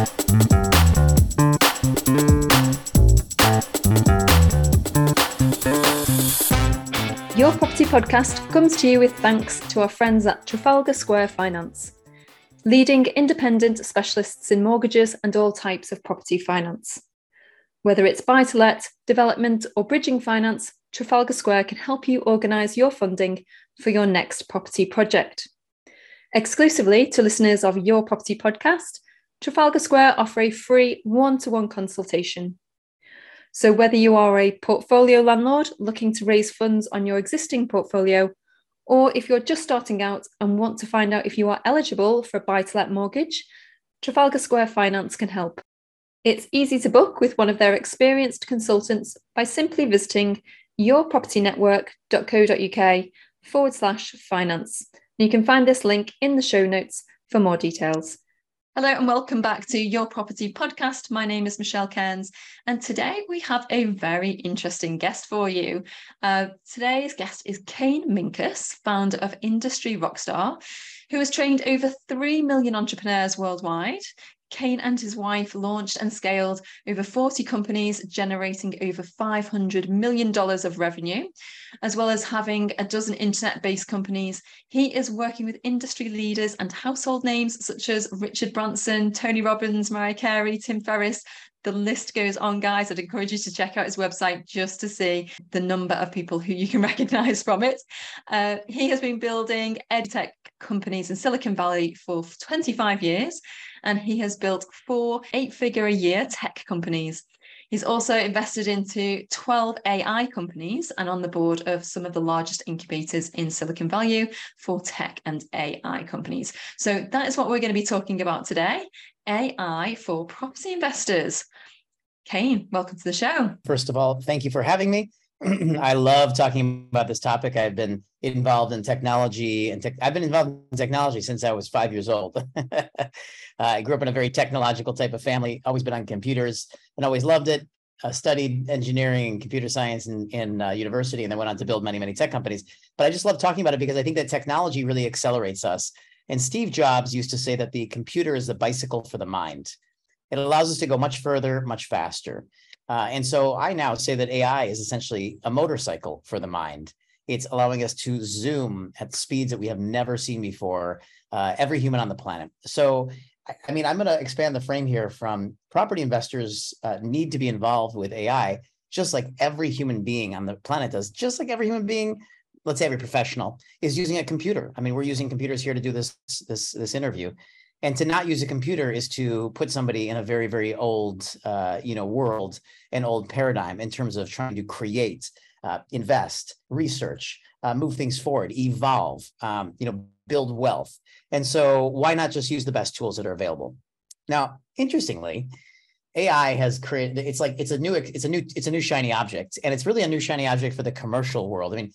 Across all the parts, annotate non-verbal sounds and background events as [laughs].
Your Property Podcast comes to you with thanks to our friends at Trafalgar Square Finance, leading independent specialists in mortgages and all types of property finance. Whether it's buy to let, development, or bridging finance, Trafalgar Square can help you organise your funding for your next property project. Exclusively to listeners of Your Property Podcast, Trafalgar Square offer a free one to one consultation so, whether you are a portfolio landlord looking to raise funds on your existing portfolio, or if you're just starting out and want to find out if you are eligible for a buy to let mortgage, Trafalgar Square Finance can help. It's easy to book with one of their experienced consultants by simply visiting yourpropertynetwork.co.uk forward slash finance. You can find this link in the show notes for more details. Hello and welcome back to Your Property Podcast. My name is Michelle Cairns, and today we have a very interesting guest for you. Uh, today's guest is Kane Minkus, founder of Industry Rockstar, who has trained over 3 million entrepreneurs worldwide. Kane and his wife launched and scaled over 40 companies, generating over $500 million of revenue, as well as having a dozen internet based companies. He is working with industry leaders and household names such as Richard Branson, Tony Robbins, Mariah Carey, Tim Ferriss, the list goes on, guys. I'd encourage you to check out his website just to see the number of people who you can [laughs] recognize from it. Uh, he has been building edtech companies in Silicon Valley for 25 years, and he has built four eight figure a year tech companies. He's also invested into 12 AI companies and on the board of some of the largest incubators in Silicon Valley for tech and AI companies. So that is what we're going to be talking about today. AI for property investors. Kane, welcome to the show. First of all, thank you for having me. [clears throat] I love talking about this topic. I've been involved in technology and tech, I've been involved in technology since I was five years old. [laughs] I grew up in a very technological type of family, always been on computers and always loved it. Uh, studied engineering and computer science in, in uh, university and then went on to build many, many tech companies. But I just love talking about it because I think that technology really accelerates us. And Steve Jobs used to say that the computer is the bicycle for the mind. It allows us to go much further, much faster. Uh, and so I now say that AI is essentially a motorcycle for the mind. It's allowing us to zoom at speeds that we have never seen before, uh, every human on the planet. So, I mean, I'm going to expand the frame here from property investors uh, need to be involved with AI, just like every human being on the planet does, just like every human being let's say every professional is using a computer. I mean, we're using computers here to do this this this interview, and to not use a computer is to put somebody in a very very old uh, you know world, an old paradigm in terms of trying to create, uh, invest, research, uh, move things forward, evolve, um, you know, build wealth. And so, why not just use the best tools that are available? Now, interestingly, AI has created it's like it's a new it's a new it's a new shiny object and it's really a new shiny object for the commercial world. I mean,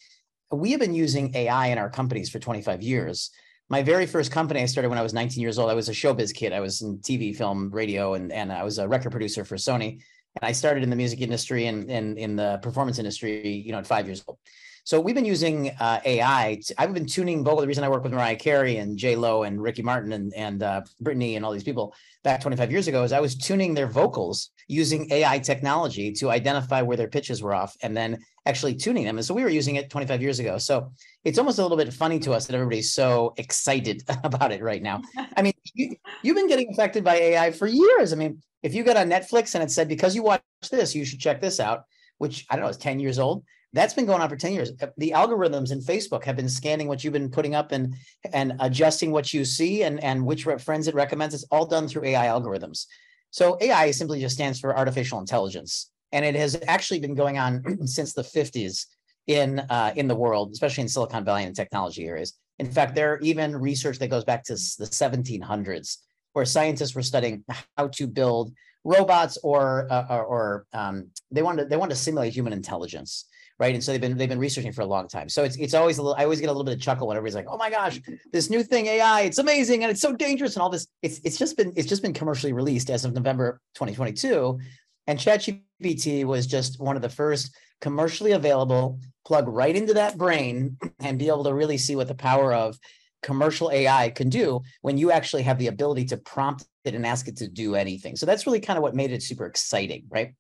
we have been using AI in our companies for 25 years. My very first company I started when I was 19 years old. I was a showbiz kid. I was in TV, film, radio, and, and I was a record producer for Sony. And I started in the music industry and, and in the performance industry, you know, at five years old. So we've been using uh, AI. I've been tuning vocal. The reason I work with Mariah Carey and J Lo and Ricky Martin and and uh, Britney and all these people back 25 years ago is I was tuning their vocals using AI technology to identify where their pitches were off and then actually tuning them. And so we were using it 25 years ago. So it's almost a little bit funny to us that everybody's so excited [laughs] about it right now. I mean, you, you've been getting affected by AI for years. I mean, if you got on Netflix and it said because you watch this, you should check this out, which I don't know, is 10 years old that's been going on for 10 years. Uh, the algorithms in Facebook have been scanning what you've been putting up and and adjusting what you see and, and which friends it recommends. It's all done through AI algorithms. So AI simply just stands for artificial intelligence. And it has actually been going on [clears throat] since the 50s in uh, in the world, especially in Silicon Valley and technology areas. In fact, there are even research that goes back to the 1700s, where scientists were studying how to build robots or uh, or, um, they wanted they wanted to simulate human intelligence right? And so they've been they've been researching for a long time. So it's it's always a little. I always get a little bit of chuckle when everybody's like, "Oh my gosh, this new thing AI, it's amazing and it's so dangerous and all this." It's it's just been it's just been commercially released as of November 2022, and ChatGPT was just one of the first commercially available. Plug right into that brain and be able to really see what the power of commercial AI can do when you actually have the ability to prompt it and ask it to do anything. So that's really kind of what made it super exciting, right?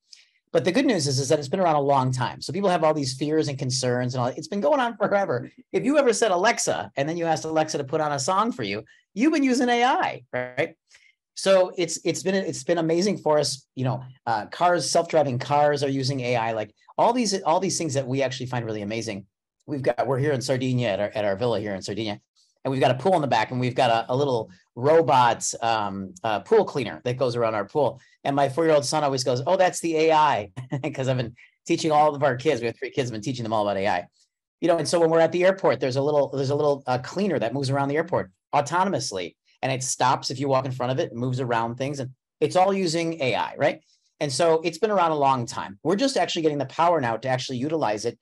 But the good news is, is that it's been around a long time. So people have all these fears and concerns and all. It's been going on [laughs] forever. If you ever said Alexa and then you asked Alexa to put on a song for you, you've been using AI, right? So it's it's been it's been amazing for us. You know, uh, cars, self-driving cars are using AI. Like all these all these things that we actually find really amazing. We've got we're here in Sardinia at our at our villa here in Sardinia, and we've got a pool in the back, and we've got a, a little robot um, uh, pool cleaner that goes around our pool. And my four-year-old son always goes, "Oh, that's the AI," because [laughs] I've been teaching all of our kids. We have three kids. I've been teaching them all about AI. You know, and so when we're at the airport, there's a little there's a little uh, cleaner that moves around the airport autonomously, and it stops if you walk in front of it, moves around things, and it's all using AI, right? And so it's been around a long time. We're just actually getting the power now to actually utilize it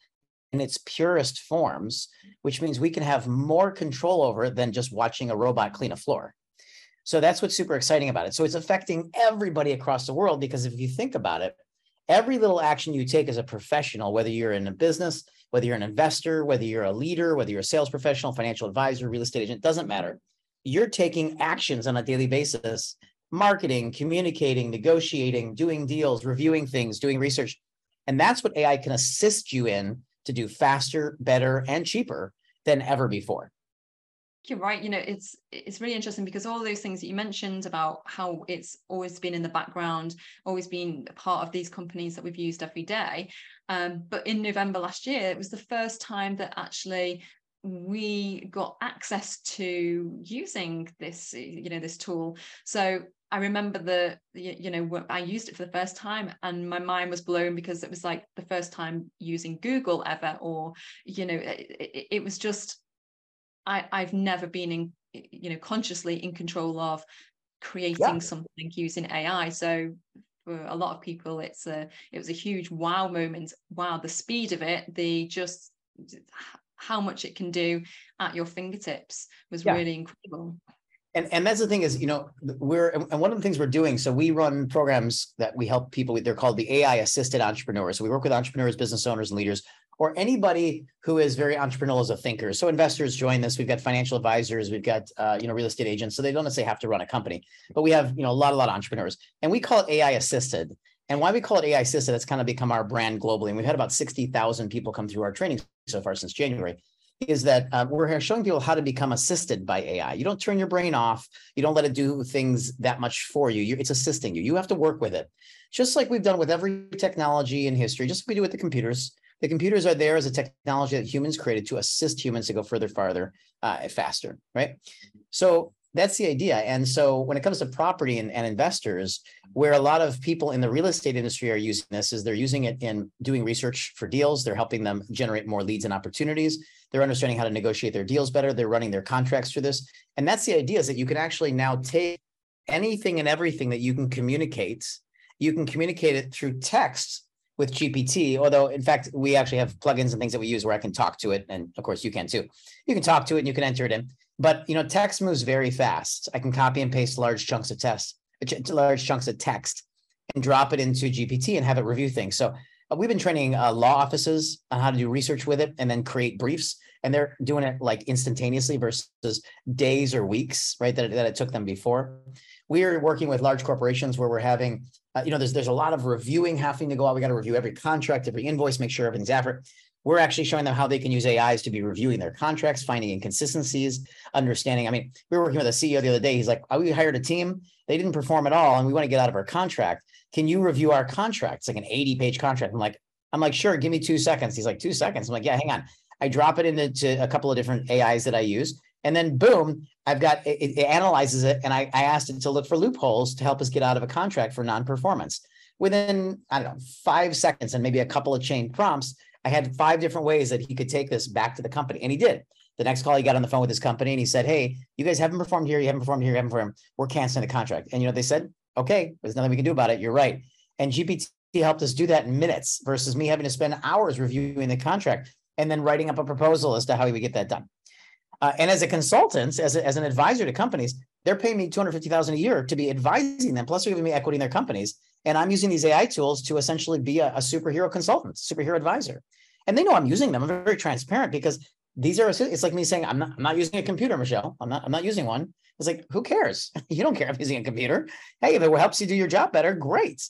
in its purest forms, which means we can have more control over it than just watching a robot clean a floor. So that's what's super exciting about it. So it's affecting everybody across the world because if you think about it, every little action you take as a professional, whether you're in a business, whether you're an investor, whether you're a leader, whether you're a sales professional, financial advisor, real estate agent, doesn't matter. You're taking actions on a daily basis, marketing, communicating, negotiating, doing deals, reviewing things, doing research. And that's what AI can assist you in to do faster, better, and cheaper than ever before. You're right. You know, it's it's really interesting because all those things that you mentioned about how it's always been in the background, always been part of these companies that we've used every day. Um, but in November last year, it was the first time that actually we got access to using this, you know, this tool. So I remember the, you know, I used it for the first time and my mind was blown because it was like the first time using Google ever, or, you know, it, it was just, I, I've never been in, you know, consciously in control of creating yeah. something using AI. So for a lot of people, it's a, it was a huge wow moment. Wow, the speed of it, the just how much it can do at your fingertips was yeah. really incredible and and that's the thing is you know we're and one of the things we're doing so we run programs that we help people with they're called the ai assisted entrepreneurs. So we work with entrepreneurs business owners and leaders or anybody who is very entrepreneurial as a thinker. So investors join this. We've got financial advisors we've got uh, you know real estate agents so they don't necessarily have to run a company but we have you know a lot a lot of entrepreneurs. And we call it ai assisted. And why we call it ai assisted it's kind of become our brand globally. And we've had about 60000 people come through our training so far since january is that uh, we're showing people how to become assisted by AI. You don't turn your brain off. You don't let it do things that much for you. you. It's assisting you. You have to work with it, just like we've done with every technology in history. Just like we do with the computers. The computers are there as a technology that humans created to assist humans to go further, farther, uh, faster. Right. So that's the idea. And so when it comes to property and, and, investors, where a lot of people in the real estate industry are using this is they're using it in doing research for deals. They're helping them generate more leads and opportunities. They're understanding how to negotiate their deals better. They're running their contracts through this. And that's the idea is that you can actually now take anything and everything that you can communicate, you can communicate it through text with GPT, although in fact, we actually have plugins and things that we use where I can talk to it. And of course you can too. You can talk to it and you can enter it in. But you know, text moves very fast. I can copy and paste large chunks of text, large chunks of text, and drop it into GPT and have it review things. So uh, we've been training uh, law offices on how to do research with it and then create briefs, and they're doing it like instantaneously versus days or weeks, right? That, that it took them before. We are working with large corporations where we're having, uh, you know, there's there's a lot of reviewing having to go out. We got to review every contract, every invoice, make sure everything's accurate we're actually showing them how they can use AIs to be reviewing their contracts, finding inconsistencies, understanding. I mean, we were working with a CEO the other day. He's like, oh, we hired a team, they didn't perform at all, and we want to get out of our contract. Can you review our contract? It's like an 80 page contract. I'm like, I'm like, sure, give me two seconds. He's like, two seconds. I'm like, yeah, hang on. I drop it into a couple of different AIs that I use. And then boom, I've got it, it analyzes it. And I, I asked it to look for loopholes to help us get out of a contract for non-performance. Within, I don't know, five seconds and maybe a couple of chain prompts, I had five different ways that he could take this back to the company, and he did. The next call, he got on the phone with his company and he said, "Hey, you guys haven't performed here. You haven't performed here. You haven't performed. We're canceling the contract." And you know, they said, "Okay, there's nothing we can do about it. You're right." And GPT helped us do that in minutes versus me having to spend hours reviewing the contract and then writing up a proposal as to how we would get that done. Uh, and as a consultant, as, a, as an advisor to companies, they're paying me 250,000 a year to be advising them, plus they're giving me equity in their companies. And I'm using these AI tools to essentially be a, a superhero consultant, superhero advisor. And they know I'm using them. I'm very transparent because these are it's like me saying i'm not i'm not using a computer michelle. I'm not i'm not using one. It's like who cares? [laughs] You don't care if using a computer. Hey if it helps you do your job better great.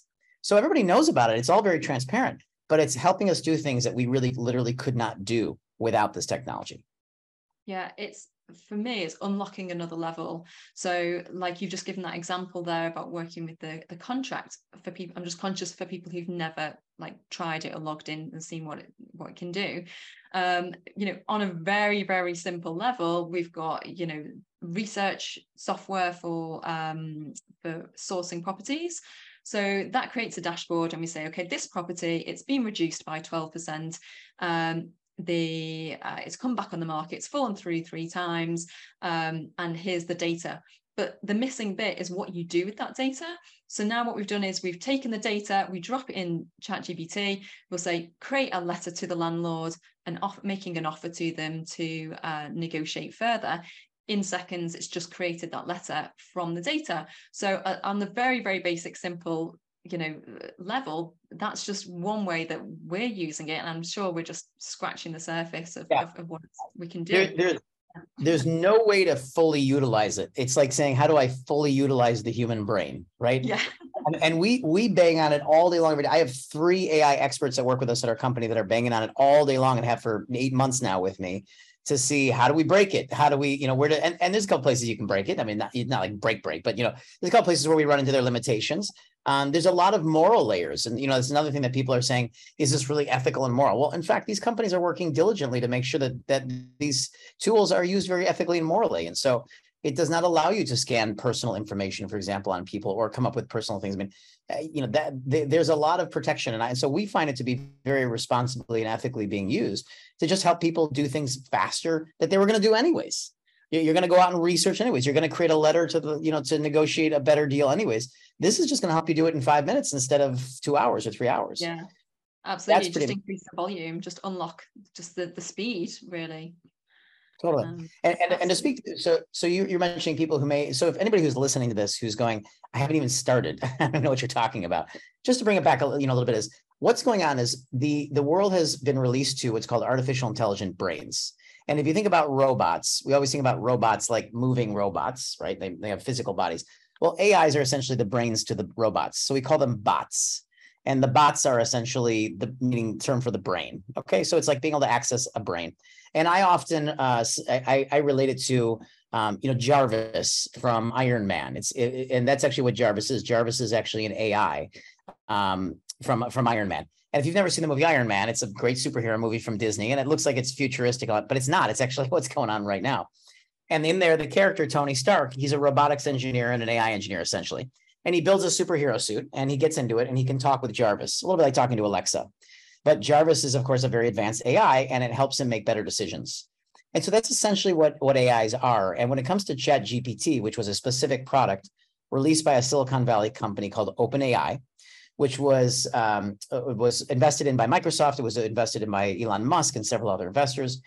So everybody knows about it. It's all very transparent but it's helping us do things that we really literally could not do without this technology. Yeah it's for me it's unlocking another level. So like you've just given that example there about working with the the contract for people i'm just conscious for people who've never like tried it or logged in and seen what it what it can do. Um you know on a very very simple level we've got you know research software for um for sourcing properties. So that creates a dashboard and we say okay this property it's been reduced by 12% um the uh, it's come back on the market it's fallen through three times um, and here's the data. But the missing bit is what you do with that data. So now what we've done is we've taken the data we drop it in ChatGPT we'll say create a letter to the landlord and off making an offer to them to uh, negotiate further. In seconds it's just created that letter from the data. So uh, on the very very basic simple you know level that's just one way that we're using it and i'm sure we're just scratching the surface of, yeah. of, of, what we can do. There, there, there's no way to fully utilize it. It's like saying how do i fully utilize the human brain? Right? Yeah. And, and we we bang on it all day long. Every day i have three ai experts that work with us at our company that are banging on it all day long and have for eight months now with me to see how do we break it? How do we, you know, where to, and, and there's a couple places you can break it. I mean, not, not like break, break, but, you know, there's a couple places where we run into their limitations. Um, there's a lot of moral layers. And, you know, that's another thing that people are saying, is this really ethical and moral? Well, in fact, these companies are working diligently to make sure that, that these tools are used very ethically and morally. And so it does not allow you to scan personal information, for example, on people or come up with personal things. I mean, uh, you know that th- there's a lot of protection, and, I, and so we find it to be very responsibly and ethically being used to just help people do things faster that they were going to do anyways. You're going to go out and research anyways. You're going to create a letter to the, you know, to negotiate a better deal anyways. This is just going to help you do it in five minutes instead of two hours or three hours. Yeah, absolutely. That's just pretty... increase the volume, just unlock just the the speed, really. Totally. Um, and, and, and to speak, so so you, you're mentioning people who may, so if anybody who's listening to this who's going, I haven't even started, [laughs] I don't know what you're talking about. Just to bring it back, a, you know, a little bit is what's going on is the the world has been released to what's called artificial intelligent brains. And if you think about robots, we always think about robots like moving robots, right? They, they have physical bodies. Well, AIs are essentially the brains to the robots. So we call them bots. And the bots are essentially the meaning term for the brain. Okay. So it's like being able to access a brain. And I often uh, I, I relate it to um, you know Jarvis from Iron Man. It's it, and that's actually what Jarvis is. Jarvis is actually an AI um, from from Iron Man. And if you've never seen the movie Iron Man, it's a great superhero movie from Disney, and it looks like it's futuristic, but it's not. It's actually [laughs] what's going on right now. And in there, the character Tony Stark, he's a robotics engineer and an AI engineer essentially. And he builds a superhero suit, and he gets into it, and he can talk with Jarvis, a little bit like talking to Alexa. But Jarvis is, of course, a very advanced AI and it helps him make better decisions. And so that's essentially what, what AIs are. And when it comes to Chat GPT, which was a specific product released by a Silicon Valley company called OpenAI, which was um, uh, was invested in by Microsoft. It was invested in by Elon Musk and several other investors.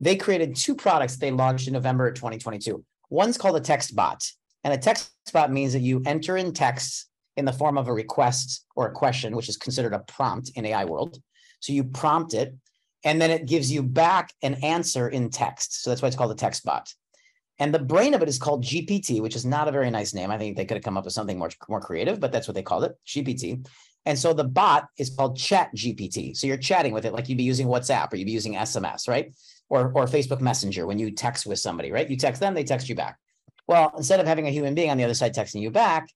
They created two products they launched in November 2022. One's called a text bot. And a text bot means that you enter in text in the form of a request or a question, which is considered a prompt in AI world. So you prompt it, and then it gives you back an answer in text. So that's why it's called a text bot. And the brain of it is called GPT, which is not a very nice name. I think they could have come up with something more, more creative, but that's what they called it, GPT. And so the bot is called Chat GPT. So you're chatting with it like you'd be using WhatsApp or you'd be using SMS, right? Or, or Facebook Messenger when you text with somebody, right? You text them, they text you back. Well, instead of having a human being on the other side texting you back,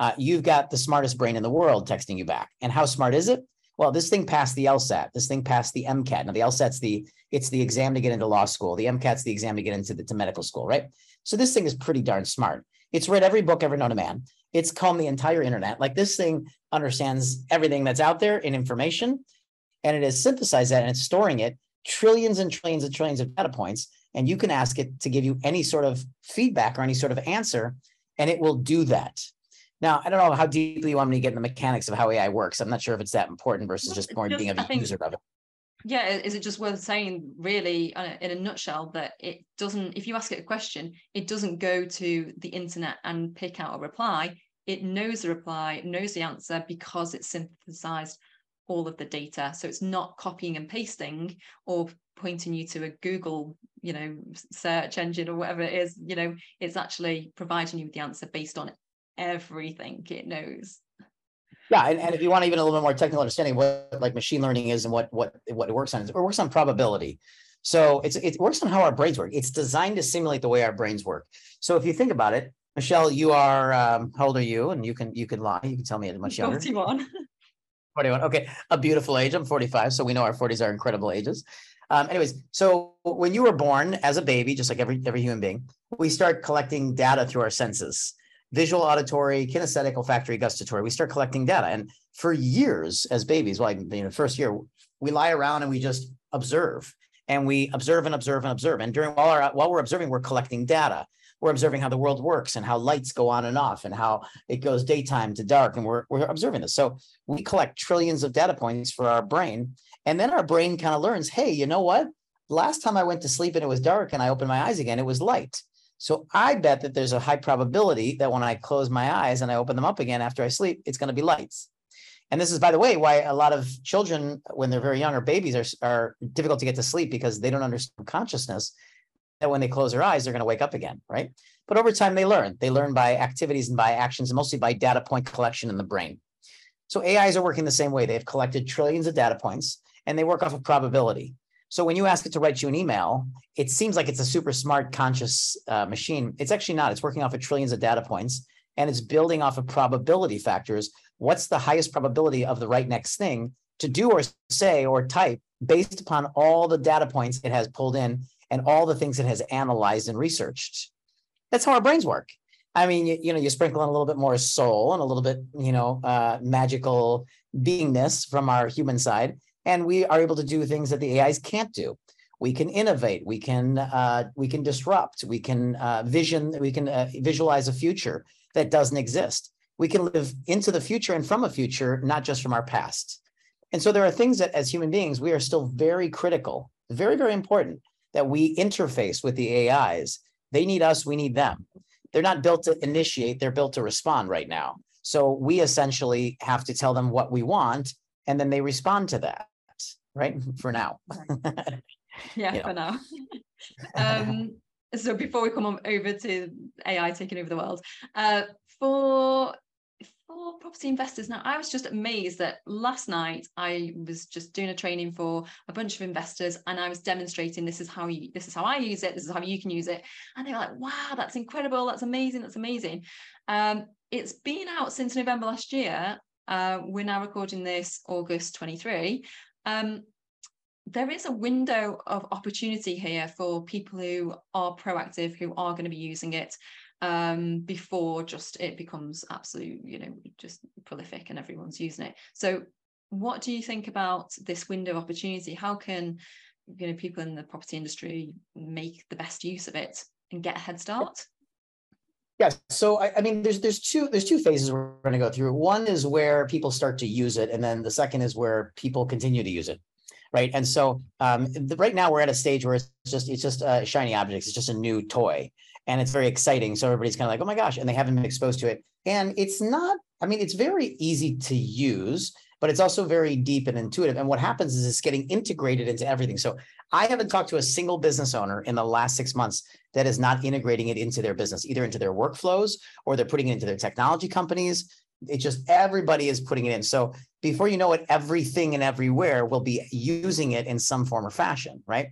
uh, you've got the smartest brain in the world texting you back. And how smart is it? Well, this thing passed the LSAT. This thing passed the MCAT. Now the LSAT's the it's the exam to get into law school. The MCAT's the exam to get into the to medical school, right? So this thing is pretty darn smart. It's read every book ever known to man. It's combed the entire internet. Like this thing understands everything that's out there in information, and it has synthesized that and it's storing it trillions and trillions and trillions of data points. And you can ask it to give you any sort of feedback or any sort of answer, and it will do that. Now, I don't know how deeply you want me to get in the mechanics of how AI works. I'm not sure if it's that important versus just more just, being a think, user of it. Yeah, is it just worth saying, really, in a nutshell, that it doesn't, if you ask it a question, it doesn't go to the internet and pick out a reply. It knows the reply, knows the answer because it's synthesized all of the data. So it's not copying and pasting or pointing you to a Google, you know, search engine or whatever it is, you know, it's actually providing you with the answer based on everything it knows. Yeah, and, and if you want even a little bit more technical understanding what like machine learning is and what what what it works on, it works on probability. So it's it works on how our brains work. It's designed to simulate the way our brains work. So if you think about it, Michelle, you are um, how old are you? And you can you can lie. You can tell me as much younger. 41. [laughs] 41. Okay, a beautiful age. I'm 45, so we know our 40s are incredible ages. Um, anyways, so when you were born as a baby, just like every every human being, we start collecting data through our senses visual, auditory, kinesthetic, olfactory, gustatory. We start collecting data. And for years as babies, well, you know, first year, we lie around and we just observe and we observe and observe and observe. And during while, our, while we're observing, we're collecting data. We're observing how the world works and how lights go on and off and how it goes daytime to dark. And we're, we're observing this. So we collect trillions of data points for our brain. And then our brain kind of learns, hey, you know what? Last time I went to sleep and it was dark and I opened my eyes again, it was light. So I bet that there's a high probability that when I close my eyes and I open them up again after I sleep, it's going to be lights. And this is, by the way, why a lot of children, when they're very young or babies, are, are difficult to get to sleep because they don't understand consciousness. That when they close their eyes, they're going to wake up again, right? But over time, they learn. They learn by activities and by actions, and mostly by data point collection in the brain. So AIs are working the same way. They've collected trillions of data points, and they work off of probability. So when you ask it to write you an email, it seems like it's a super smart, conscious uh, machine. It's actually not. It's working off of trillions of data points and it's building off of probability factors. What's the highest probability of the right next thing to do or say or type based upon all the data points it has pulled in and all the things it has analyzed and researched? That's how our brains work. I mean, you, you know, you sprinkle in a little bit more soul and a little bit, you know, uh, magical beingness from our human side and we are able to do things that the AIs can't do. We can innovate. We can uh, we can disrupt. We can uh, vision. We can uh, visualize a future that doesn't exist. We can live into the future and from a future, not just from our past. And so there are things that, as human beings, we are still very critical, very very important that we interface with the AIs. They need us. We need them. They're not built to initiate. They're built to respond right now. So we essentially have to tell them what we want, and then they respond to that right? [laughs] For now. [laughs] yeah, for now. [laughs] um, so before we come on over to AI taking over the world, uh, for for property investors now i was just amazed that last night i was just doing a training for a bunch of investors and i was demonstrating this is how you this is how i use it this is how you can use it and they were like wow that's incredible that's amazing that's amazing um, it's been out since november last year uh, we're now recording this august 23 um, there is a window of opportunity here for people who are proactive, who are going to be using it um, before just it becomes absolute, you know, just prolific and everyone's using it. So, what do you think about this window of opportunity? How can you know people in the property industry make the best use of it and get a head start? Yeah, so I, I, mean, there's there's two there's two phases we're going to go through. One is where people start to use it, and then the second is where people continue to use it, right? And so um, the, right now we're at a stage where it's just it's just a shiny object. It's just a new toy, and it's very exciting. So everybody's kind of like, oh my gosh, and they haven't been exposed to it. And it's not. I mean, it's very easy to use, but it's also very deep and intuitive. And what happens is it's getting integrated into everything. So I haven't talked to a single business owner in the last six months that is not integrating it into their business, either into their workflows or they're putting it into their technology companies. It just everybody is putting it in. So before you know it, everything and everywhere will be using it in some form or fashion, right?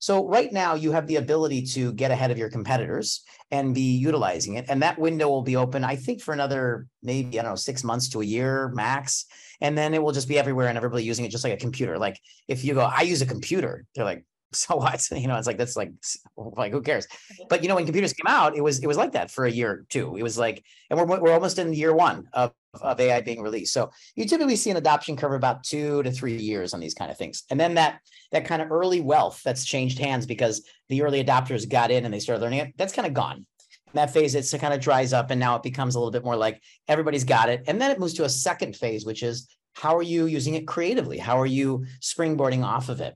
So right now you have the ability to get ahead of your competitors and be utilizing it. And that window will be open, I think, for another maybe, I don't know, six months to a year max. And then it will just be everywhere and everybody using it just like a computer. Like if you go, I use a computer, they're like, [laughs] so what? You know, it's like that's like like who cares? But you know, when computers came out, it was it was like that for a year or two. It was like, and we're we're almost in year one of of AI being released. So you typically see an adoption curve about two to three years on these kind of things, and then that that kind of early wealth that's changed hands because the early adopters got in and they started learning it. That's kind of gone. that phase it kind of dries up, and now it becomes a little bit more like everybody's got it, and then it moves to a second phase, which is how are you using it creatively? How are you springboarding off of it?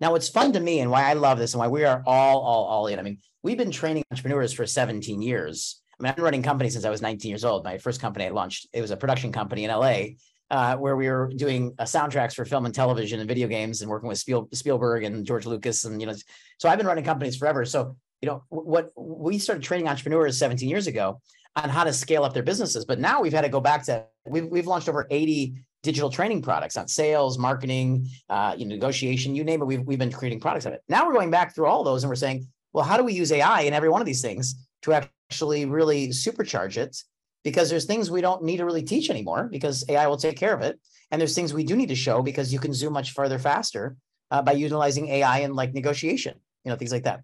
Now, what's fun to me and why I love this and why we are all, all, all in. I mean, we've been training entrepreneurs for 17 years. I mean, I've been running companies since I was 19 years old. My first company I launched, it was a production company in LA. uh, where we were doing uh, soundtracks for film and television and video games and working with Spiel, Spielberg and George Lucas. And, you know, so I've been running companies forever. So, you know, what we started training entrepreneurs 17 years ago on how to scale up their businesses. But now we've had to go back to, we've, we've launched over 80 digital training products on sales, marketing, uh, you know, negotiation, you name it. We've, we've been creating products of it. Now we're going back through all those and we're saying, well, how do we use AI in every one of these things to actually really supercharge it? Because there's things we don't need to really teach anymore because AI will take care of it. And there's things we do need to show because you can zoom much further faster uh, by utilizing AI in like negotiation, you know, things like that.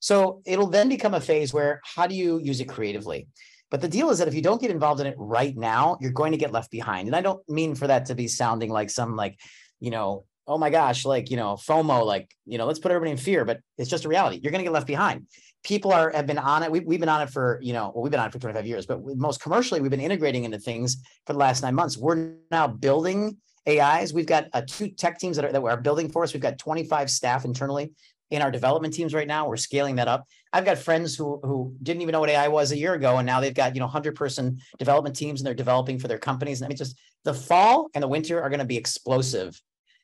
So it'll then become a phase where how do you use it creatively? But the deal is that if you don't get involved in it right now, you're going to get left behind. And I don't mean for that to be sounding like some like, you know, oh my gosh, like, you know, FOMO, like, you know, let's put everybody in fear, but it's just a reality. You're going to get left behind. People are have been on it. We, we've been on it for, you know, well, we've been on it for 25 years, but most commercially, we've been integrating into things for the last nine months. We're now building AIs. We've got uh, two tech teams that are, that are building for us. We've got 25 staff internally in our development teams right now. We're scaling that up. I've got friends who who didn't even know what AI was a year ago, and now they've got you know hundred person development teams, and they're developing for their companies. And I mean, just the fall and the winter are going to be explosive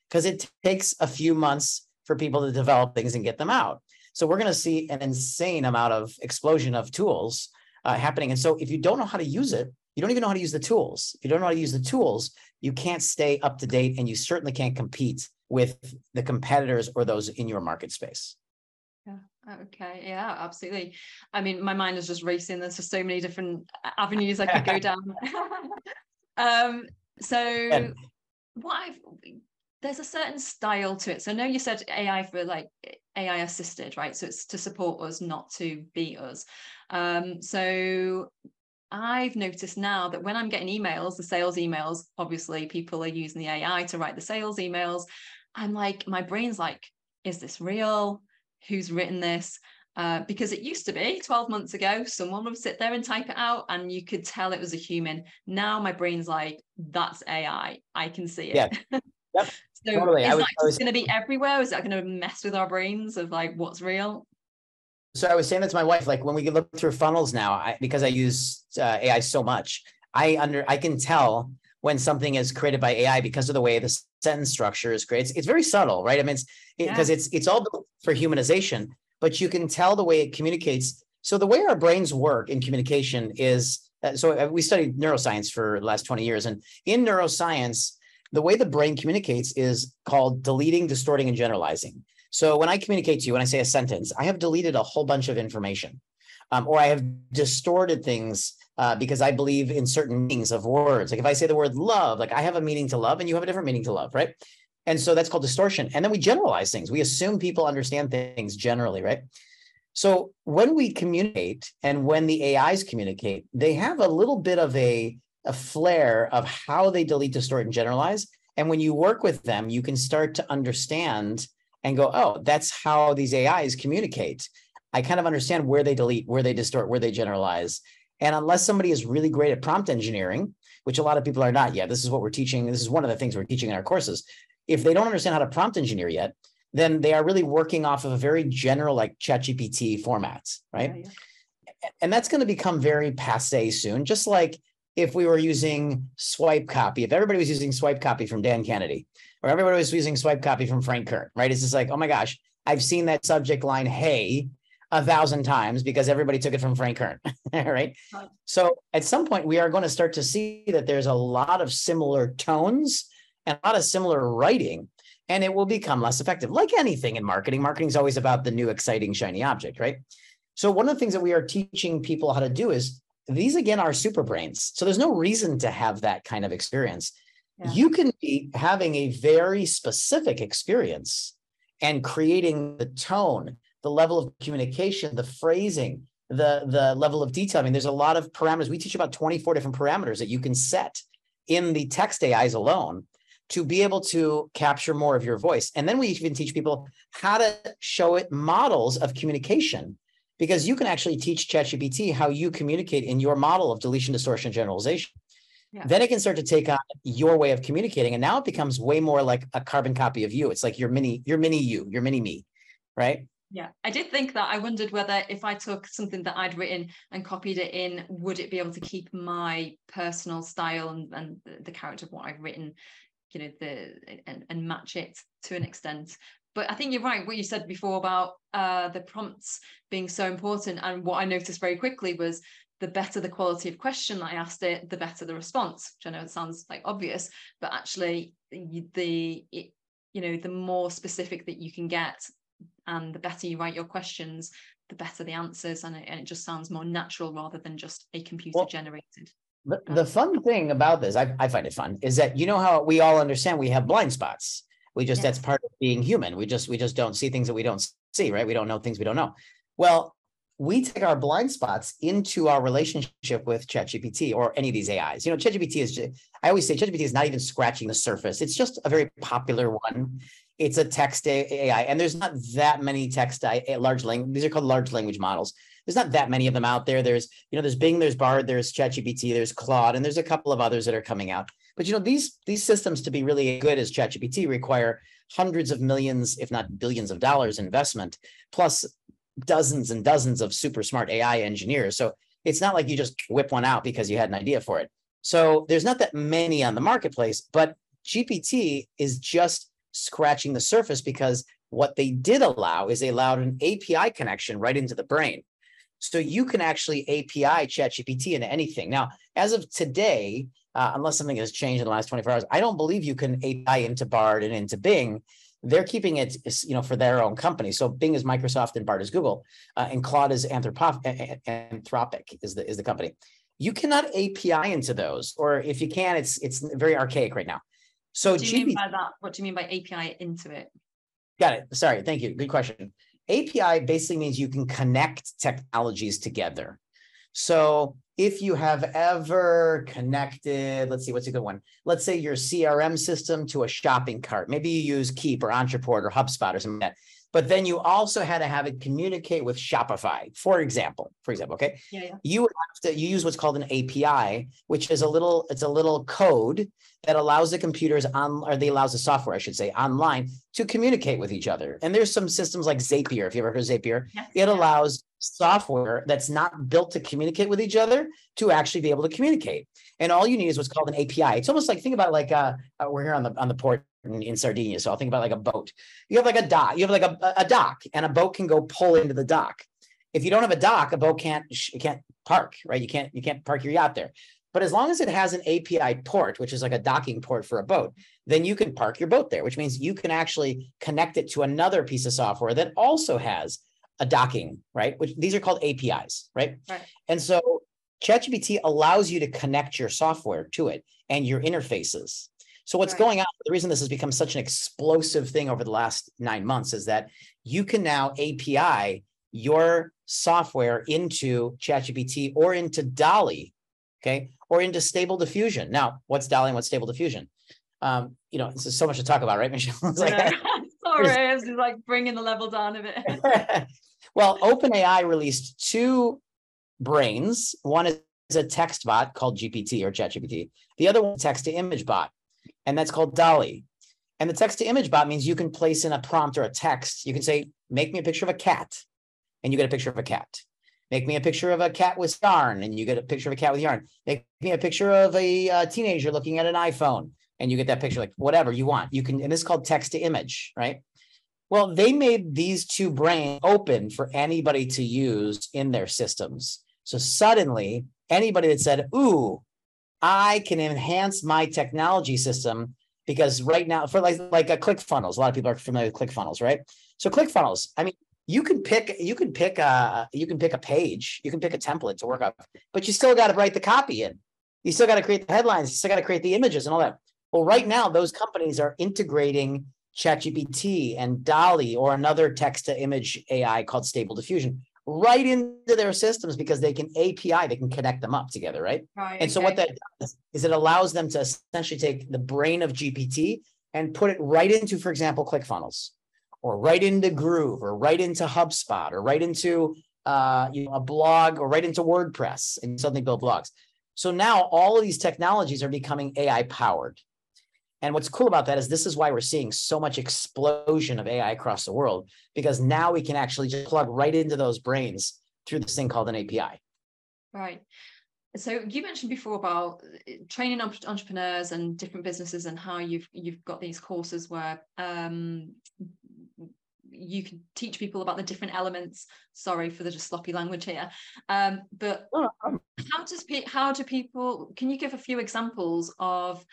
because it takes a few months for people to develop things and get them out. So we're going to see an insane amount of explosion of tools uh, happening. And so if you don't know how to use it, you don't even know how to use the tools. If you don't know how to use the tools, you can't stay up to date, and you certainly can't compete with the competitors or those in your market space. Yeah. Okay. Yeah, absolutely. I mean, my mind is just racing. There's just so many different avenues I could go [laughs] down. [laughs] um, so what I've there's a certain style to it. So I know you said AI for like AI assisted, right? So it's to support us, not to beat us. Um, so I've noticed now that when I'm getting emails, the sales emails, obviously people are using the AI to write the sales emails. I'm like, my brain's like, is this real? Who's written this? Uh, because it used to be 12 months ago, someone would sit there and type it out and you could tell it was a human. Now my brain's like, that's AI. I can see it. Yeah. [laughs] Yep. so totally. is was, that was... going to be everywhere? Is that going to mess with our brains of like what's real? So I was saying that to my wife, like when we look through funnels now, I, because I use uh, AI so much, I under I can tell when something is created by AI because of the way the sentence structure is created. It's, it's very subtle, right? I mean, it's because it, yeah. it's it's all for humanization, but you can tell the way it communicates. So the way our brains work in communication is uh, so uh, we studied neuroscience for the last 20 years and in neuroscience the way the brain communicates is called deleting distorting and generalizing so when i communicate to you when i say a sentence i have deleted a whole bunch of information um, or i have distorted things uh, because I believe in certain meanings of words. Like if I say the word love, like I have a meaning to love and you have a different meaning to love, right? And so that's called distortion. And then we generalize things. We assume people understand things generally, right? So when we communicate and when the AIs communicate, they have a little bit of a, a flair of how they delete, distort, and generalize. And when you work with them, you can start to understand and go, oh, that's how these AIs communicate. I kind of understand where they delete, where they distort, where they generalize. And unless somebody is really great at prompt engineering, which a lot of people are not yet, this is what we're teaching. This is one of the things we're teaching in our courses. If they don't understand how to prompt engineer yet, then they are really working off of a very general, like ChatGPT formats, right? Yeah, yeah. And that's going to become very passe soon, just like if we were using swipe copy, if everybody was using swipe copy from Dan Kennedy, or everybody was using swipe copy from Frank Kern, right? It's just like, oh my gosh, I've seen that subject line, hey, a thousand times because everybody took it from Frank Kern, [laughs] right? So at some point, we are going to start to see that there's a lot of similar tones and a lot of similar writing, and it will become less effective. Like anything in marketing, marketing is always about the new, exciting, shiny object, right? So one of the things that we are teaching people how to do is these again are super brains. So there's no reason to have that kind of experience. Yeah. You can be having a very specific experience and creating the tone the level of communication, the phrasing, the, the level of detail. I mean, there's a lot of parameters. We teach about 24 different parameters that you can set in the text AIs alone to be able to capture more of your voice. And then we even teach people how to show it models of communication because you can actually teach ChatGPT how you communicate in your model of deletion, distortion, generalization. Yeah. Then it can start to take on your way of communicating. And now it becomes way more like a carbon copy of you. It's like your mini, your mini you, your mini me, right? Yeah, I did think that. I wondered whether if I took something that I'd written and copied it in, would it be able to keep my personal style and, and the character of what I've written, you know, the and, and match it to an extent. But I think you're right. What you said before about uh, the prompts being so important, and what I noticed very quickly was the better the quality of question that I asked it, the better the response. Which I know it sounds like obvious, but actually the it, you know the more specific that you can get, and the better you write your questions, the better the answers, and it, and it just sounds more natural rather than just a computer generated. The, the fun thing about this, I, I find it fun, is that you know how we all understand we have blind spots. We just yes. that's part of being human. We just we just don't see things that we don't see, right? We don't know things we don't know. Well, we take our blind spots into our relationship with ChatGPT or any of these AIs. You know, ChatGPT is, I always say ChatGPT is not even scratching the surface. It's just a very popular one. It's a text AI, and there's not that many text AI, large language. These are called large language models. There's not that many of them out there. There's, you know, there's Bing, there's Bard, there's ChatGPT, there's Claude, and there's a couple of others that are coming out. But you know, these these systems to be really good as ChatGPT require hundreds of millions, if not billions of dollars investment, plus dozens and dozens of super smart AI engineers. So it's not like you just whip one out because you had an idea for it. So there's not that many on the marketplace, but GPT is just scratching the surface because what they did allow is they allowed an API connection right into the brain. So you can actually API ChatGPT into anything. Now, as of today, uh, unless something has changed in the last 24 hours, I don't believe you can API into Bard and into Bing they're keeping it, you know, for their own company. So Bing is Microsoft and Bard is Google, uh, and Claude is Anthropo- Anthropic is the is the company. You cannot API into those, or if you can, it's it's very archaic right now. So what do you mean by that? What do you mean by API into it? Got it. Sorry, thank you. Good question. API basically means you can connect technologies together. So if you have ever connected, let's see, what's a good one? Let's say your CRM system to a shopping cart. Maybe you use Keap or Ontraport or HubSpot or something like that. But then you also had to have it communicate with Shopify, for example. For example, okay. Yeah, yeah. You have to you use what's called an API, which is a little, it's a little code that allows the computers on, or they allows the software, I should say, online to communicate with each other. And there's some systems like Zapier. If you ever heard of Zapier, it allows software that's not built to communicate with each other to actually be able to communicate. And all you need is what's called an API. It's almost like think about like uh, uh, we're here on the on the port in, in, Sardinia, so I'll think about like a boat. You have like a dock. You have like a, a dock, and a boat can go pull into the dock. If you don't have a dock, a boat can't it can't park, right? You can't you can't park your yacht there. But as long as it has an API port, which is like a docking port for a boat, then you can park your boat there, which means you can actually connect it to another piece of software that also has a docking, right? Which these are called APIs, right? Right. And so ChatGPT allows you to connect your software to it and your interfaces. So what's right. going on? The reason this has become such an explosive thing over the last nine months is that you can now API your software into ChatGPT or into DALL-E, okay, or into Stable Diffusion. Now, what's DALL-E and what's Stable Diffusion? Um, you know, this is so much to talk about, right, Michelle? [laughs] like, [laughs] Sorry, I was like bringing the level down a bit. [laughs] Well, OpenAI released two brains. One is a text bot called GPT or ChatGPT. The other one text to image bot, and that's called DALL-E. And the text to image bot means you can place in a prompt or a text. You can say, "Make me a picture of a cat," and you get a picture of a cat. Make me a picture of a cat with yarn, and you get a picture of a cat with yarn. Make me a picture of a uh, teenager looking at an iPhone, and you get that picture. Like whatever you want, you can. And this is called text to image, right? Well, they made these two brains open for anybody to use in their systems. So suddenly, anybody that said, Ooh, I can enhance my technology system because right now, for like like a ClickFunnels, a lot of people are familiar with ClickFunnels, right? So ClickFunnels, I mean, you can pick you can pick a you can pick a page, you can pick a template to work off, but you still got to write the copy in. You still got to create the headlines, you still got to create the images and all that. Well, right now, those companies are integrating ChatGPT and DALL-E or another text to image AI called Stable Diffusion right into their systems because they can API, they can connect them up together, right? right and so okay. what that does is it allows them to essentially take the brain of GPT and put it right into, for example, ClickFunnels or right into Groove or right into HubSpot or right into uh, you know, a blog or right into WordPress and suddenly build blogs. So now all of these technologies are becoming AI powered. And what's cool about that is this is why we're seeing so much explosion of AI across the world, because now we can actually just plug right into those brains through this thing called an API. Right. So you mentioned before about uh, training entrepreneurs and different businesses and how you've you've got these courses where um, you can teach people about the different elements. Sorry for the just sloppy language here, um, but how does how do people? Can you give a few examples of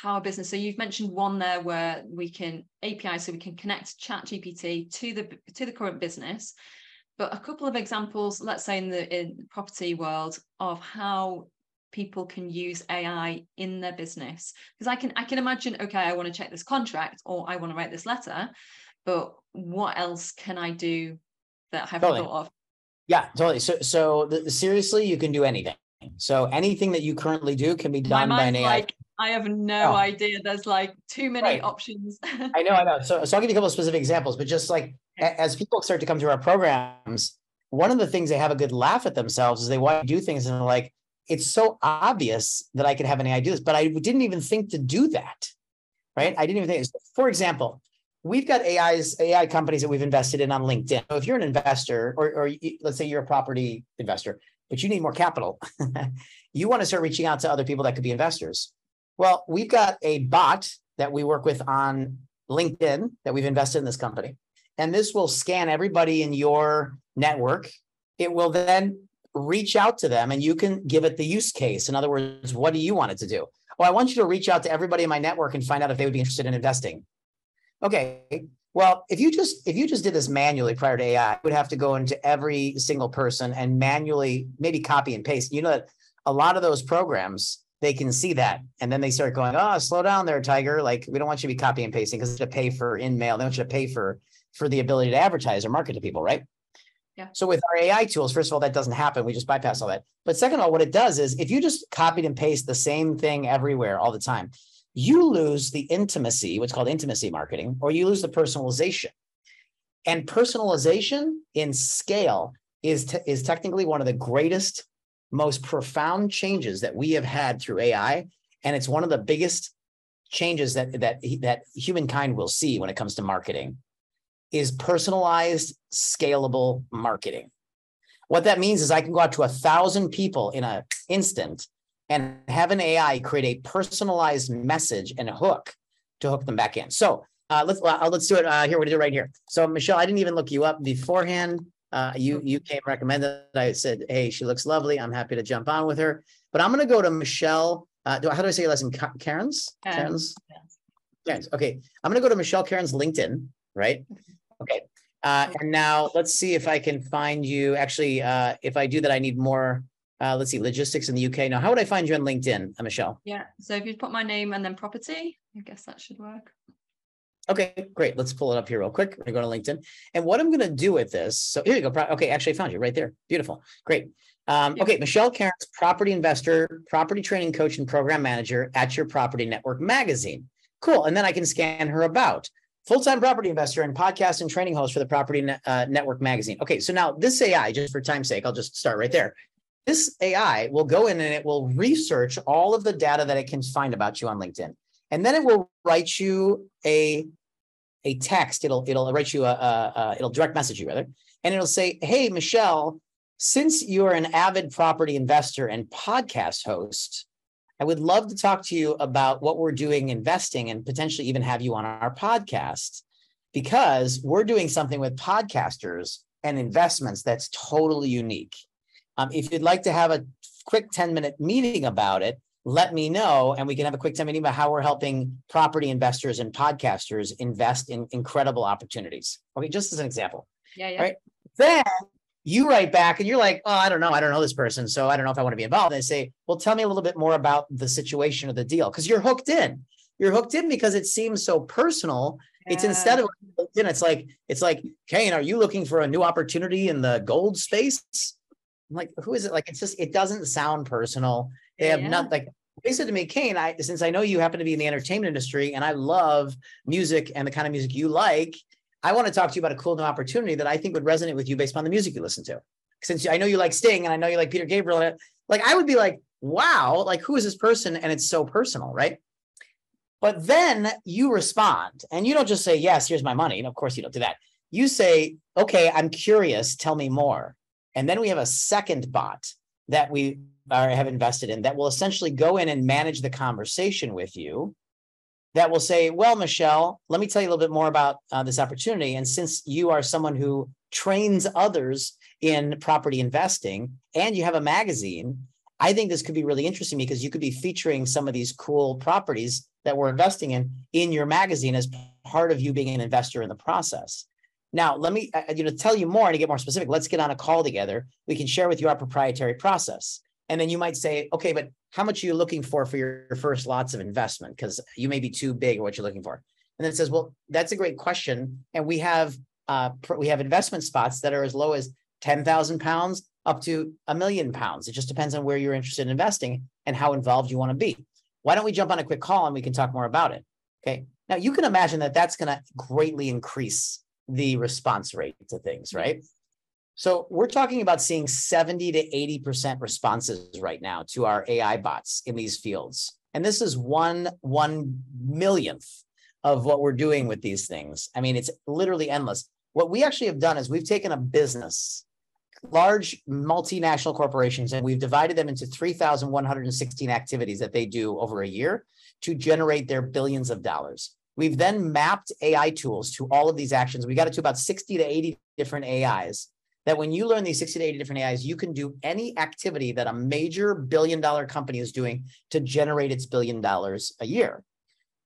how a business? So you've mentioned one there where we can API, so we can connect Chat GPT to the to the current business. But a couple of examples, let's say in the in property world, of how people can use AI in their business. Because I can I can imagine, okay, I want to check this contract or I want to write this letter but what else can I do that I haven't totally. thought of? Yeah, totally. So, so the, seriously, you can do anything. So anything that you currently do can be done by an AI. Like, I have no oh. idea. There's like too many right. options. I know, I know. [laughs] So, so I'll give you a couple of specific examples, but just like as people start to come to our programs, one of the things they have a good laugh at themselves is they want to do things and they're like, it's so obvious that I could have an AI do this, but I didn't even think to do that. Right. I didn't even think. For example, we've got AIs, AI companies that we've invested in on LinkedIn. So if you're an investor, or, or let's say you're a property investor, but you need more capital, [laughs] you want to start reaching out to other people that could be investors. Well, we've got a bot that we work with on LinkedIn that we've invested in this company. And this will scan everybody in your network. It will then reach out to them and you can give it the use case. In other words, what do you want it to do? Well, I want you to reach out to everybody in my network and find out if they would be interested in investing. Okay. Well, if you just if you just did this manually prior to AI, you would have to go into every single person and manually maybe copy and paste. You know that a lot of those programs they can see that and then they start going, oh, slow down there, Tiger. Like we don't want you to be copy and pasting because to pay for InMail. They want you to pay for for the ability to advertise or market to people, right? Yeah. So with our AI tools, first of all, that doesn't happen. We just bypass all that. But second of all, what it does is if you just copied and paste the same thing everywhere all the time, you lose the intimacy, what's called intimacy marketing, or you lose the personalization. And personalization in scale is, te- is technically one of the greatest, most profound changes that we have had through AI. And it's one of the biggest changes that, that, that humankind will see when it comes to marketing is personalized, scalable marketing. What that means is I can go out to a thousand people in an instant and have an AI create a personalized message and a hook to hook them back in. So uh, let's uh, let's do it uh, here. Gonna do it right here. So Michelle, I didn't even look you up beforehand. Uh, you you came recommended. I said, hey, she looks lovely. I'm happy to jump on with her. But I'm gonna go to Michelle. Uh, do, how do I say your last name? Cairns. Cairns. Cairns. Okay, I'm gonna go to Michelle Cairns' LinkedIn. Right. Okay. Uh, and now let's see if I can find you. Actually, uh, if I do that, I need more uh, let's see, logistics in the UK. Now, how would I find you on LinkedIn, uh, Michelle? Yeah. So if you put my name and then property, I guess that should work. Okay, great. Let's pull it up here real quick. We're going to go to LinkedIn. And what I'm going to do with this, so here you go. Okay, actually I found you right there. Beautiful. Great. Um, okay, Michelle Cairns, property investor, property training coach, and program manager at your property network magazine. Cool. And then I can scan her about full-time property investor and podcast and training host for the property uh, network magazine. Okay, so now this AI, just for time's sake, I'll just start right there. This AI will go in and it will research all of the data that it can find about you on LinkedIn. And then it will write you a, a text. It'll, it'll write you a, a, a it'll direct message you rather. And it'll say, Hey, Michelle, since you're an avid property investor and podcast host, I would love to talk to you about what we're doing investing and potentially even have you on our podcast because we're doing something with podcasters and investments that's totally unique. Um, if you'd like to have a quick 10 minute meeting about it, let me know and we can have a quick 10 meeting about how we're helping property investors and podcasters invest in incredible opportunities. Okay, just as an example. Yeah, yeah. Right. Then you write back and you're like, oh, I don't know. I don't know this person. So I don't know if I want to be involved. And they say, well, tell me a little bit more about the situation of the deal because you're hooked in. You're hooked in because it seems so personal. Yeah. It's instead of LinkedIn, it's like, it's like, Kane, are you looking for a new opportunity in the gold space? I'm like, who is it? Like, it's just, it doesn't sound personal. They have yeah. not like they said to me, Kane, I since I know you happen to be in the entertainment industry and I love music and the kind of music you like, I want to talk to you about a cool new opportunity that I think would resonate with you based on the music you listen to. Since I know you like Sting and I know you like Peter Gabriel, like I would be like, wow, like who is this person? And it's so personal, right? But then you respond and you don't just say, yes, here's my money. And of course, you don't do that. You say, okay, I'm curious, tell me more. And then we have a second bot that we are, have invested in that will essentially go in and manage the conversation with you. That will say, well, Michelle, let me tell you a little bit more about uh, this opportunity. And since you are someone who trains others in property investing and you have a magazine, I think this could be really interesting because you could be featuring some of these cool properties that we're investing in in your magazine as part of you being an investor in the process. Now, let me uh, you know tell you more and to get more specific. Let's get on a call together. We can share with you our proprietary process. And then you might say, okay, but how much are you looking for for your, your first lots of investment? Because you may be too big or what you're looking for. And then it says, well, that's a great question. And we have uh, we have investment spots that are as low as 10,000 pounds up to a million pounds. It just depends on where you're interested in investing and how involved you want to be. Why don't we jump on a quick call and we can talk more about it? Okay. Now you can imagine that that's going to greatly increase the response rate to things, right? So we're talking about seeing 70 to 80% responses right now to our AI bots in these fields. And this is one one millionth of what we're doing with these things. I mean, it's literally endless. What we actually have done is we've taken a business, large multinational corporations, and we've divided them into 3,116 activities that they do over a year to generate their billions of dollars. We've then mapped AI tools to all of these actions. We got it to about 60 to 80 different AIs. That when you learn these 60 to 80 different AIs, you can do any activity that a major billion dollar company is doing to generate its billion dollars a year.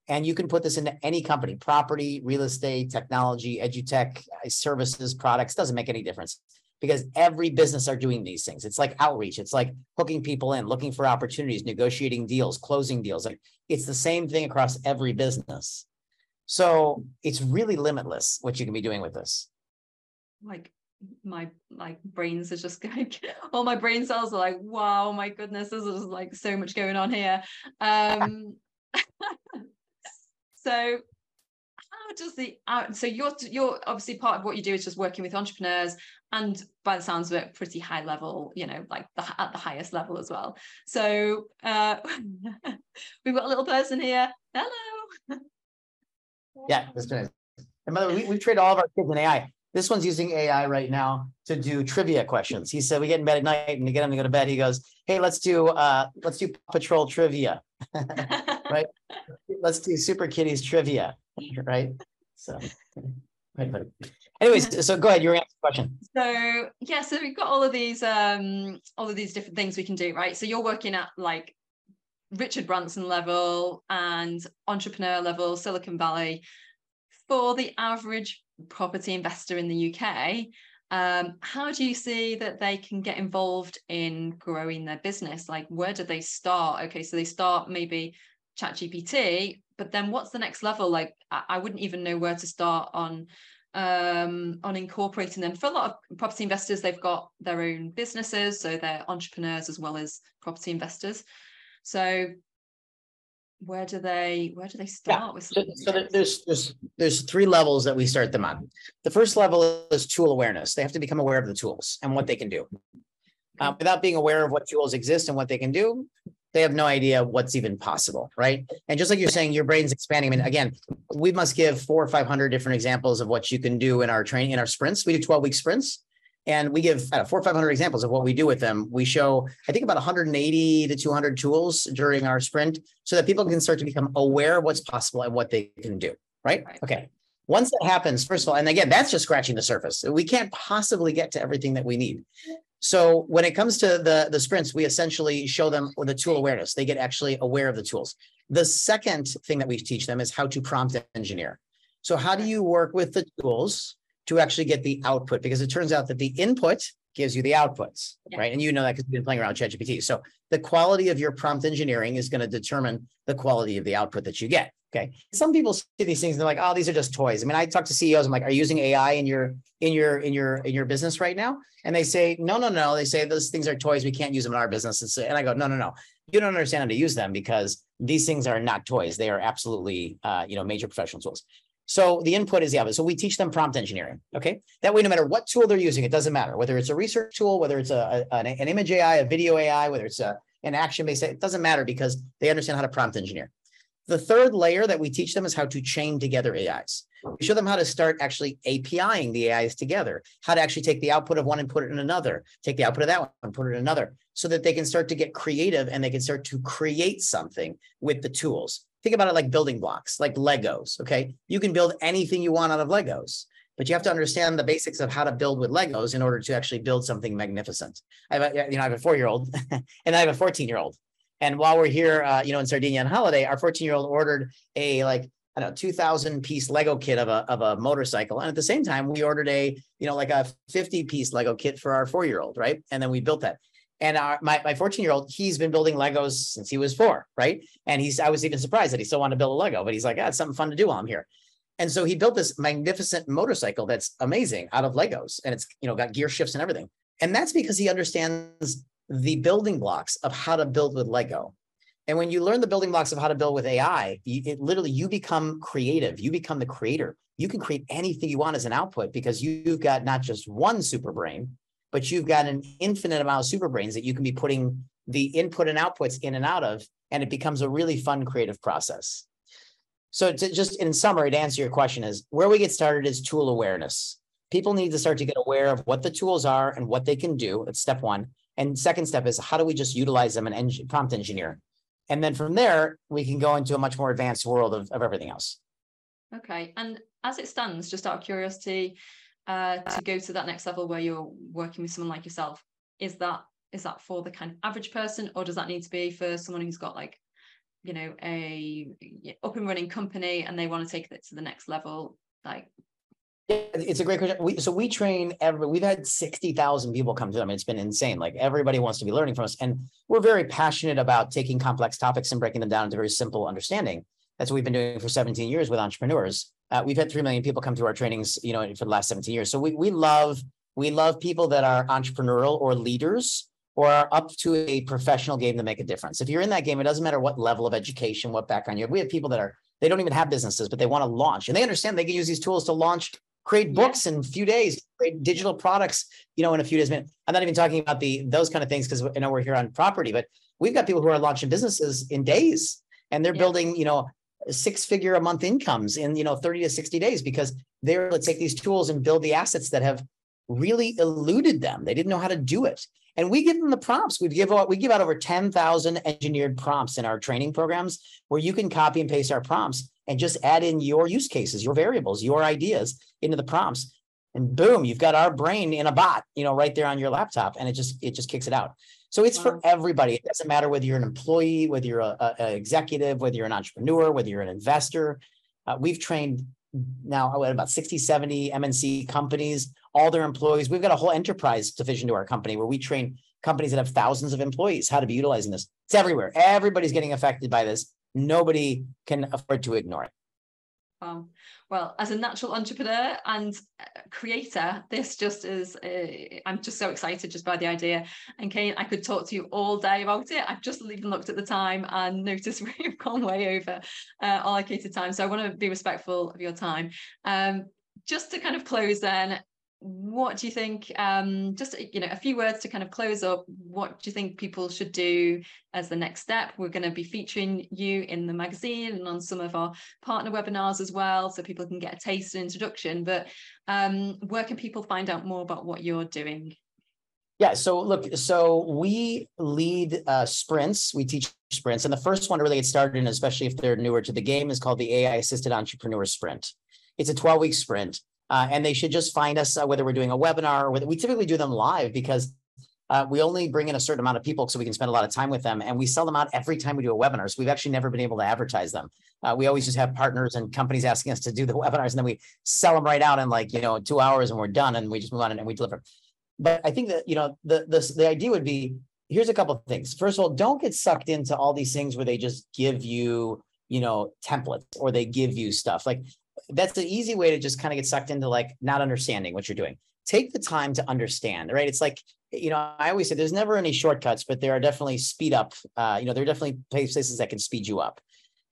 And you can put this into any company property, real estate, technology, edutech, uh, services, products, doesn't make any difference because every business are doing these things. It's like outreach, it's like hooking people in, looking for opportunities, negotiating deals, closing deals. Like it's the same thing across every business. So it's really limitless what you can be doing with this. Like my like brains are just [laughs] going all my brain cells are like wow my goodness there's just like so much going on here. Um [laughs] [laughs] so how does the uh, so you're you're obviously part of what you do is just working with entrepreneurs and by the sounds of it pretty high level you know like the, at the highest level as well. So uh we've got a little person here. Hello. Yeah that's nice. And by the way we, we trained all of our kids in ai this one's using AI right now to do trivia questions. He said we get in bed at night and to get him to go to bed, he goes, "Hey, let's do uh, let's do Patrol trivia, [laughs] right? let's do Super Kitties trivia, right?" So, anyways, so go ahead. You're asking question. So yeah, so we've got all of these um all of these different things we can do, right? So you're working at like Richard Branson level and entrepreneur level, Silicon Valley. For the average property investor in the UK, um, how do you see that they can get involved in growing their business? Like, where do they start? Okay, so they start maybe ChatGPT, but then what's the next level? Like, I, I wouldn't even know where to start on um, on incorporating them. For a lot of property investors, they've got their own businesses, so they're entrepreneurs as well as property investors. So where do they where do they start yeah. with so, so there's there's there's three levels that we start them on. The first level is tool awareness. They have to become aware of the tools and what they can do. Uh, without being aware of what tools exist and what they can do they have no idea what's even possible right? And just like you're saying your brain's expanding. I mean again we must give four or five hundred different examples of what you can do in our training in our sprints. We do 12 week sprints and we give know, four or 500 examples of what we do with them. We show, I think, about 180 to 200 tools during our sprint so that people can start to become aware of what's possible and what they can do. Right? right. Okay. Once that happens, first of all, and again, that's just scratching the surface. We can't possibly get to everything that we need. So when it comes to the, the sprints, we essentially show them the tool awareness. They get actually aware of the tools. The second thing that we teach them is how to prompt engineer. So how do you work with the tools to actually get the output because it turns out that the input gives you the outputs, yeah. right? And you know that because you've been playing around with ChatGPT. So the quality of your prompt engineering is going to determine the quality of the output that you get. Okay. Some people see these things and they're like, oh, these are just toys. I mean, I talk to CEOs, I'm like, are you using AI in your in your in your in your business right now? And they say, no, no, no. They say those things are toys. We can't use them in our business. And I go, no, no, no. You don't understand how to use them because these things are not toys. They are absolutely uh, you know, major professional tools. So the input is the output. So we teach them prompt engineering. Okay. That way, no matter what tool they're using, it doesn't matter whether it's a research tool, whether it's a, an, an, image AI, a video AI, whether it's a, an action based, it doesn't matter because they understand how to prompt engineer. The third layer that we teach them is how to chain together AIs. We show them how to start actually APIing the AIs together, how to actually take the output of one and put it in another, take the output of that one and put it in another, so that they can start to get creative and they can start to create something with the tools. Think about it like building blocks, like Legos. Okay. You can build anything you want out of Legos, but you have to understand the basics of how to build with Legos in order to actually build something magnificent. I have a, you know, I have a four year old [laughs] and I have a 14 year old. And while we're here, uh, you know, in Sardinia on holiday, our 14 year old ordered a like I don't know, 2000 piece Lego kit of a, of a motorcycle. And at the same time, we ordered a, you know, like a 50 piece Lego kit for our four year old, right? And then we built that. And our, my, my 14 year old, he's been building Legos since he was four, right? And he's, I was even surprised that he still wanted to build a Lego, but he's like, yeah, it's something fun to do while I'm here. And so he built this magnificent motorcycle that's amazing out of Legos and it's, you know, got gear shifts and everything. And that's because he understands the building blocks of how to build with Lego. And when you learn the building blocks of how to build with AI, you, it literally you become creative. You become the creator. You can create anything you want as an output because you've got not just one super brain, but you've got an infinite amount of super brains that you can be putting the input and outputs in and out of, and it becomes a really fun creative process. So to just in summary, to answer your question is where we get started is tool awareness. People need to start to get aware of what the tools are and what they can do. It's step one. And second step is how do we just utilize them and prompt engineer? And then from there, we can go into a much more advanced world of, of everything else. Okay. And as it stands, just out of curiosity, uh, to go to that next level where you're working with someone like yourself, is that is that for the kind of average person, or does that need to be for someone who's got like, you know, a up and running company and they want to take it to the next level? Like, it's a great question. We, so we train every, we've had 60,000 people come to them. It's been insane. Like everybody wants to be learning from us. And we're very passionate about taking complex topics and breaking them down into very simple understanding. That's what we've been doing for 17 years with entrepreneurs. Uh, we've had 3 million people come through our trainings, you know, for the last 17 years. So we, we love, we love people that are entrepreneurial or leaders or are up to a professional game to make a difference. If you're in that game, it doesn't matter what level of education, what background you have. We have people that are, they don't even have businesses, but they want to launch and they understand they can use these tools to launch create books yeah. in a few days, create digital products, you know, in a few days. I'm not even talking about the those kind of things because I know we're here on property, but we've got people who are launching businesses in days and they're yeah. building, you know, six figure a month incomes in, you know, 30 to 60 days because they're able to take these tools and build the assets that have really eluded them. They didn't know how to do it. And we give them the prompts. We give out, we give out over 10,000 engineered prompts in our training programs where you can copy and paste our prompts and just add in your use cases, your variables, your ideas into the prompts. And boom, you've got our brain in a bot, you know, right there on your laptop. And it just, it just kicks it out. So it's wow. for everybody. It doesn't matter whether you're an employee, whether you're a, a executive, whether you're an entrepreneur, whether you're an investor. Uh, we've trained now about 60, 70 MNC companies, all their employees. We've got a whole enterprise division to our company where we train companies that have thousands of employees how to be utilizing this. It's everywhere. Everybody's getting affected by this nobody can afford to ignore it. Um, well, as a natural entrepreneur and creator, this just is, uh, I'm just so excited just by the idea. And Kane, I could talk to you all day about it. I've just even looked at the time and noticed [laughs] we've gone way over uh, allocated time. So I want to be respectful of your time. Um, just to kind of close then, what do you think um, just you know a few words to kind of close up what do you think people should do as the next step? We're going to be featuring you in the magazine and on some of our partner webinars as well so people can get a taste and introduction but um, where can people find out more about what you're doing? Yeah so look so we lead uh, sprints. We teach sprints and the first one to really get started in especially if they're newer to the game is called the ai assisted entrepreneur sprint. It's a 12 week sprint uh, and they should just find us uh, whether we're doing a webinar or whether we typically do them live because uh, we only bring in a certain amount of people so we can spend a lot of time with them and we sell them out every time we do a webinar so we've actually never been able to advertise them. Uh, we always just have partners and companies asking us to do the [laughs] webinars and then we sell them right out in like you know two hours and we're done and we just move on and we deliver. But i think that you know the the, the idea would be here's a couple of things. First of all don't get sucked into all these things where they just give you you know templates or they give you stuff. Like that's an easy way to just kind of get sucked into like not understanding what you're doing. Take the time to understand, right? It's like, you know, I always say there's never any shortcuts, but there are definitely speed up. Uh, you know, there are definitely places that can speed you up.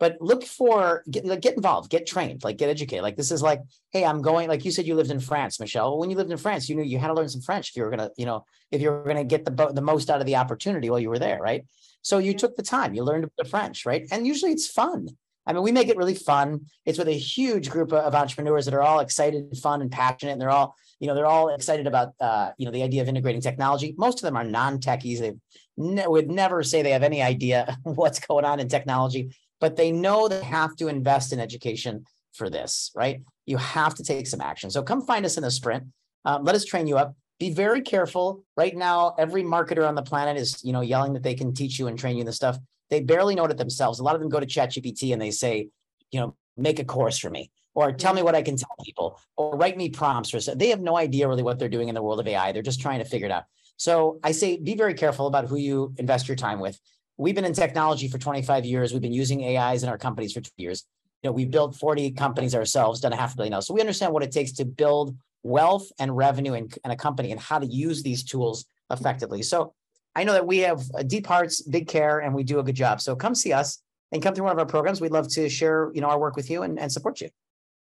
But look for get like, get involved, get trained, like get educated. Like this is like, hey, I'm going. Like you said, you lived in France, Michelle. Well, when you lived in France, you knew you had to learn some French if you were gonna, you know, if you were gonna get the the most out of the opportunity while you were there, right? So you took the time, you learned the French, right? And usually it's fun I mean, we make it really fun. It's with a huge group of entrepreneurs that are all excited fun and passionate, and they're all, you know, they're all excited about, uh, you know, the idea of integrating technology. Most of them are non-techies. They ne- would never say they have any idea [laughs] what's going on in technology, but they know they have to invest in education for this, right? You have to take some action. So come find us in the sprint. Um, let us train you up. Be very careful. Right now, every marketer on the planet is, you know, yelling that they can teach you and train you the stuff they barely know it themselves. A lot of them go to ChatGPT and they say, you know, make a course for me, or tell me what I can tell people, or write me prompts. For they have no idea really what they're doing in the world of AI. They're just trying to figure it out. So I say, be very careful about who you invest your time with. We've been in technology for 25 years. We've been using AIs in our companies for two years. You know, we've built 40 companies ourselves, done a half a billion dollars. So we understand what it takes to build wealth and revenue in, in a company and how to use these tools effectively. So I know that we have deep hearts, big care, and we do a good job. So come see us and come through one of our programs. We'd love to share, you know, our work with you and, and support you.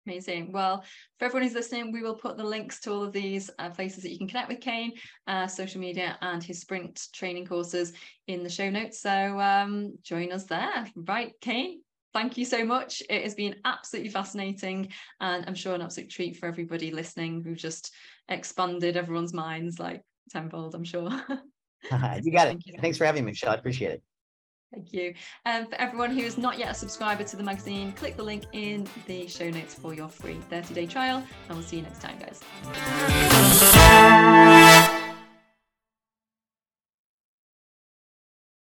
Amazing. Well, for everyone who's listening, we will put the links to all of these uh, places that you can connect with Kane, uh, social media, and his sprint training courses in the show notes. So um, join us there. Right, Kane, thank you so much. It has been absolutely fascinating, and I'm sure an absolute treat for everybody listening who just expanded everyone's minds like tenfold, I'm sure. [laughs] [laughs] you got it. You. Thanks for having me, Michelle. I appreciate it. Thank you. And um, for everyone who is not yet a subscriber to the magazine, click the link in the show notes for your free 30 day trial. And we'll see you next time, guys.